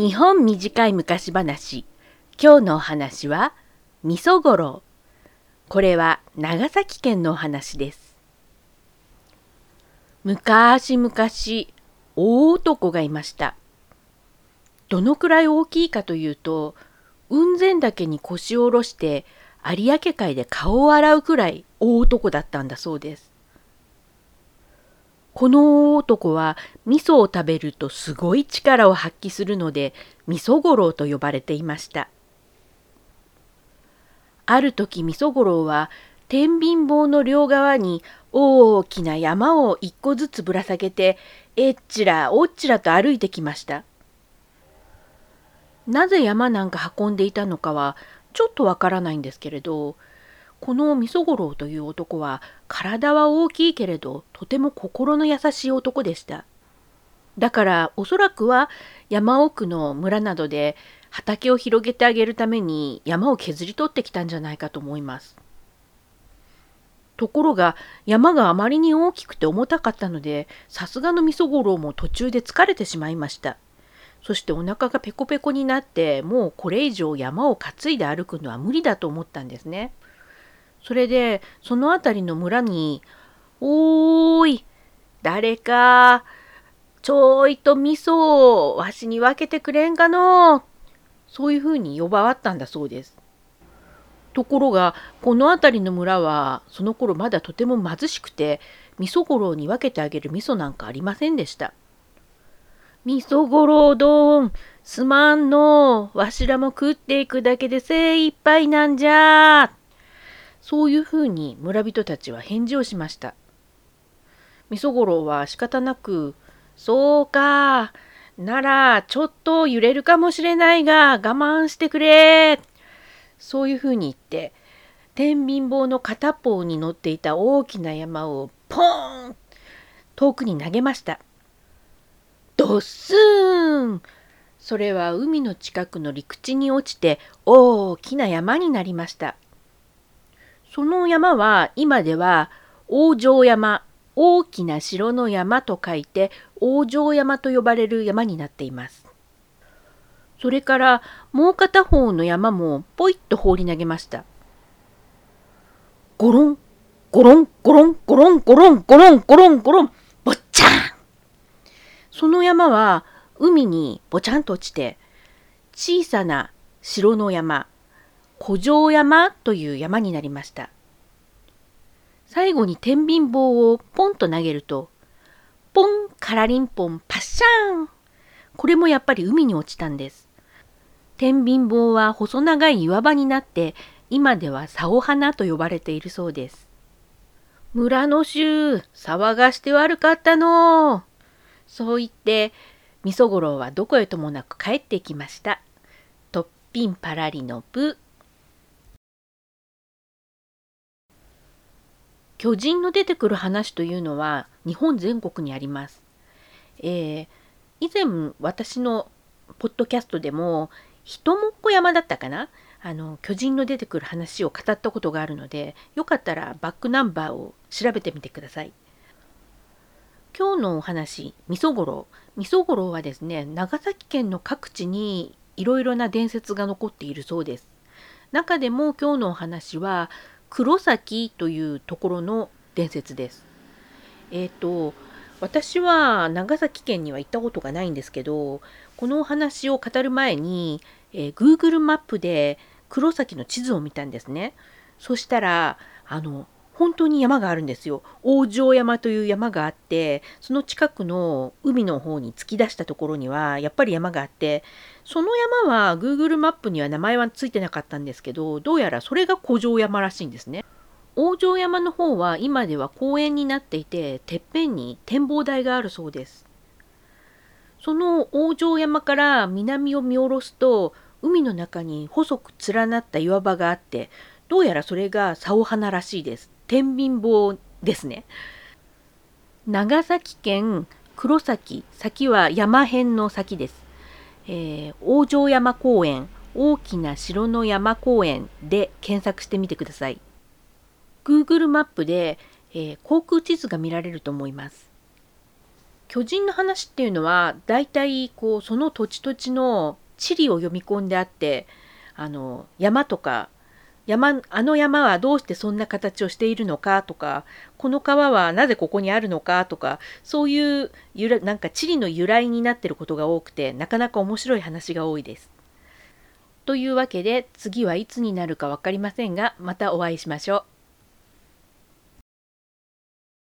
日本短い昔話。今日のお話は味噌五郎。これは長崎県のお話です。昔々大男がいました。どのくらい大きいかというと雲仙岳に腰を下ろして有明海で顔を洗うくらい大男だったんだそうです。この男は味噌を食べるとすごい力を発揮するので味噌五郎と呼ばれていました。ある時味噌五郎は天秤棒の両側に大きな山を一個ずつぶら下げてえっちらおっちらと歩いてきました。なぜ山なんか運んでいたのかはちょっとわからないんですけれどこの味噌五郎という男は体は大きいけれどとても心の優しい男でした。だからおそらくは山奥の村などで畑を広げてあげるために山を削り取ってきたんじゃないかと思います。ところが山があまりに大きくて重たかったのでさすがの味噌五郎も途中で疲れてしまいました。そしてお腹がペコペコになってもうこれ以上山を担いで歩くのは無理だと思ったんですね。それでその辺りの村に「おーい誰かちょいと味噌をわしに分けてくれんかの？そういうふうに呼ばわったんだそうです。ところがこの辺りの村はその頃まだとても貧しくて味噌五郎に分けてあげる味噌なんかありませんでした。味噌五郎丼すまんのわしらも食っていくだけで精一杯なんじゃそういうふうに村人たちは返事をしました。味噌五郎は仕方なく、そうか、ならちょっと揺れるかもしれないが我慢してくれ。そういうふうに言って、天秤棒の片方に乗っていた大きな山をポーン遠くに投げました。ドッスーンそれは海の近くの陸地に落ちて大きな山になりました。その山は今では王城山、大きな城の山と書いて王城山と呼ばれる山になっています。それからもう片方の山もポイッと放り投げました。ゴロン、ゴロン、ゴロン、ゴロン、ゴロン、ゴロン、ゴロン、ゴロン、ぼっちゃんその山は海にぼちゃんと落ちて小さな城の山、古城山という山になりました。最後に天秤棒をポンと投げると、ポンカラリンポンパッシャーンこれもやっぱり海に落ちたんです。天秤棒は細長い岩場になって、今では竿花と呼ばれているそうです。村の衆、騒がして悪かったのそう言って、味噌五郎はどこへともなく帰ってきました。とっぴんパラリのプ。巨人の出てくる話というのは日本全国にあります。えー、以前私のポッドキャストでも人もっこ山だったかな？あの巨人の出てくる話を語ったことがあるのでよかったらバックナンバーを調べてみてください。今日のお話、味噌五郎。味噌五郎はですね、長崎県の各地にいろいろな伝説が残っているそうです。中でも今日のお話は黒崎というところの伝説です。えっ、ー、と私は長崎県には行ったことがないんですけどこのお話を語る前に、えー、Google マップで黒崎の地図を見たんですね。そしたらあの本当に山があるんですよ。王城山という山があって、その近くの海の方に突き出したところには、やっぱり山があって、その山は Google マップには名前はついてなかったんですけど、どうやらそれが古城山らしいんですね。王城山の方は今では公園になっていて、てっぺんに展望台があるそうです。その王城山から南を見下ろすと、海の中に細く連なった岩場があって、どうやらそれが竿花らしいです。天秤棒ですね。長崎県黒崎、先は山辺の先です。えー、王城山公園、大きな城の山公園で検索してみてください。Google マップで、えー、航空地図が見られると思います。巨人の話っていうのはだいたいこうその土地土地の地理を読み込んであってあの山とか山あの山はどうしてそんな形をしているのかとかこの川はなぜここにあるのかとかそういう由来なんか地理の由来になってることが多くてなかなか面白い話が多いです。というわけで次はいつになるか分かりませんがまたお会いしましょう。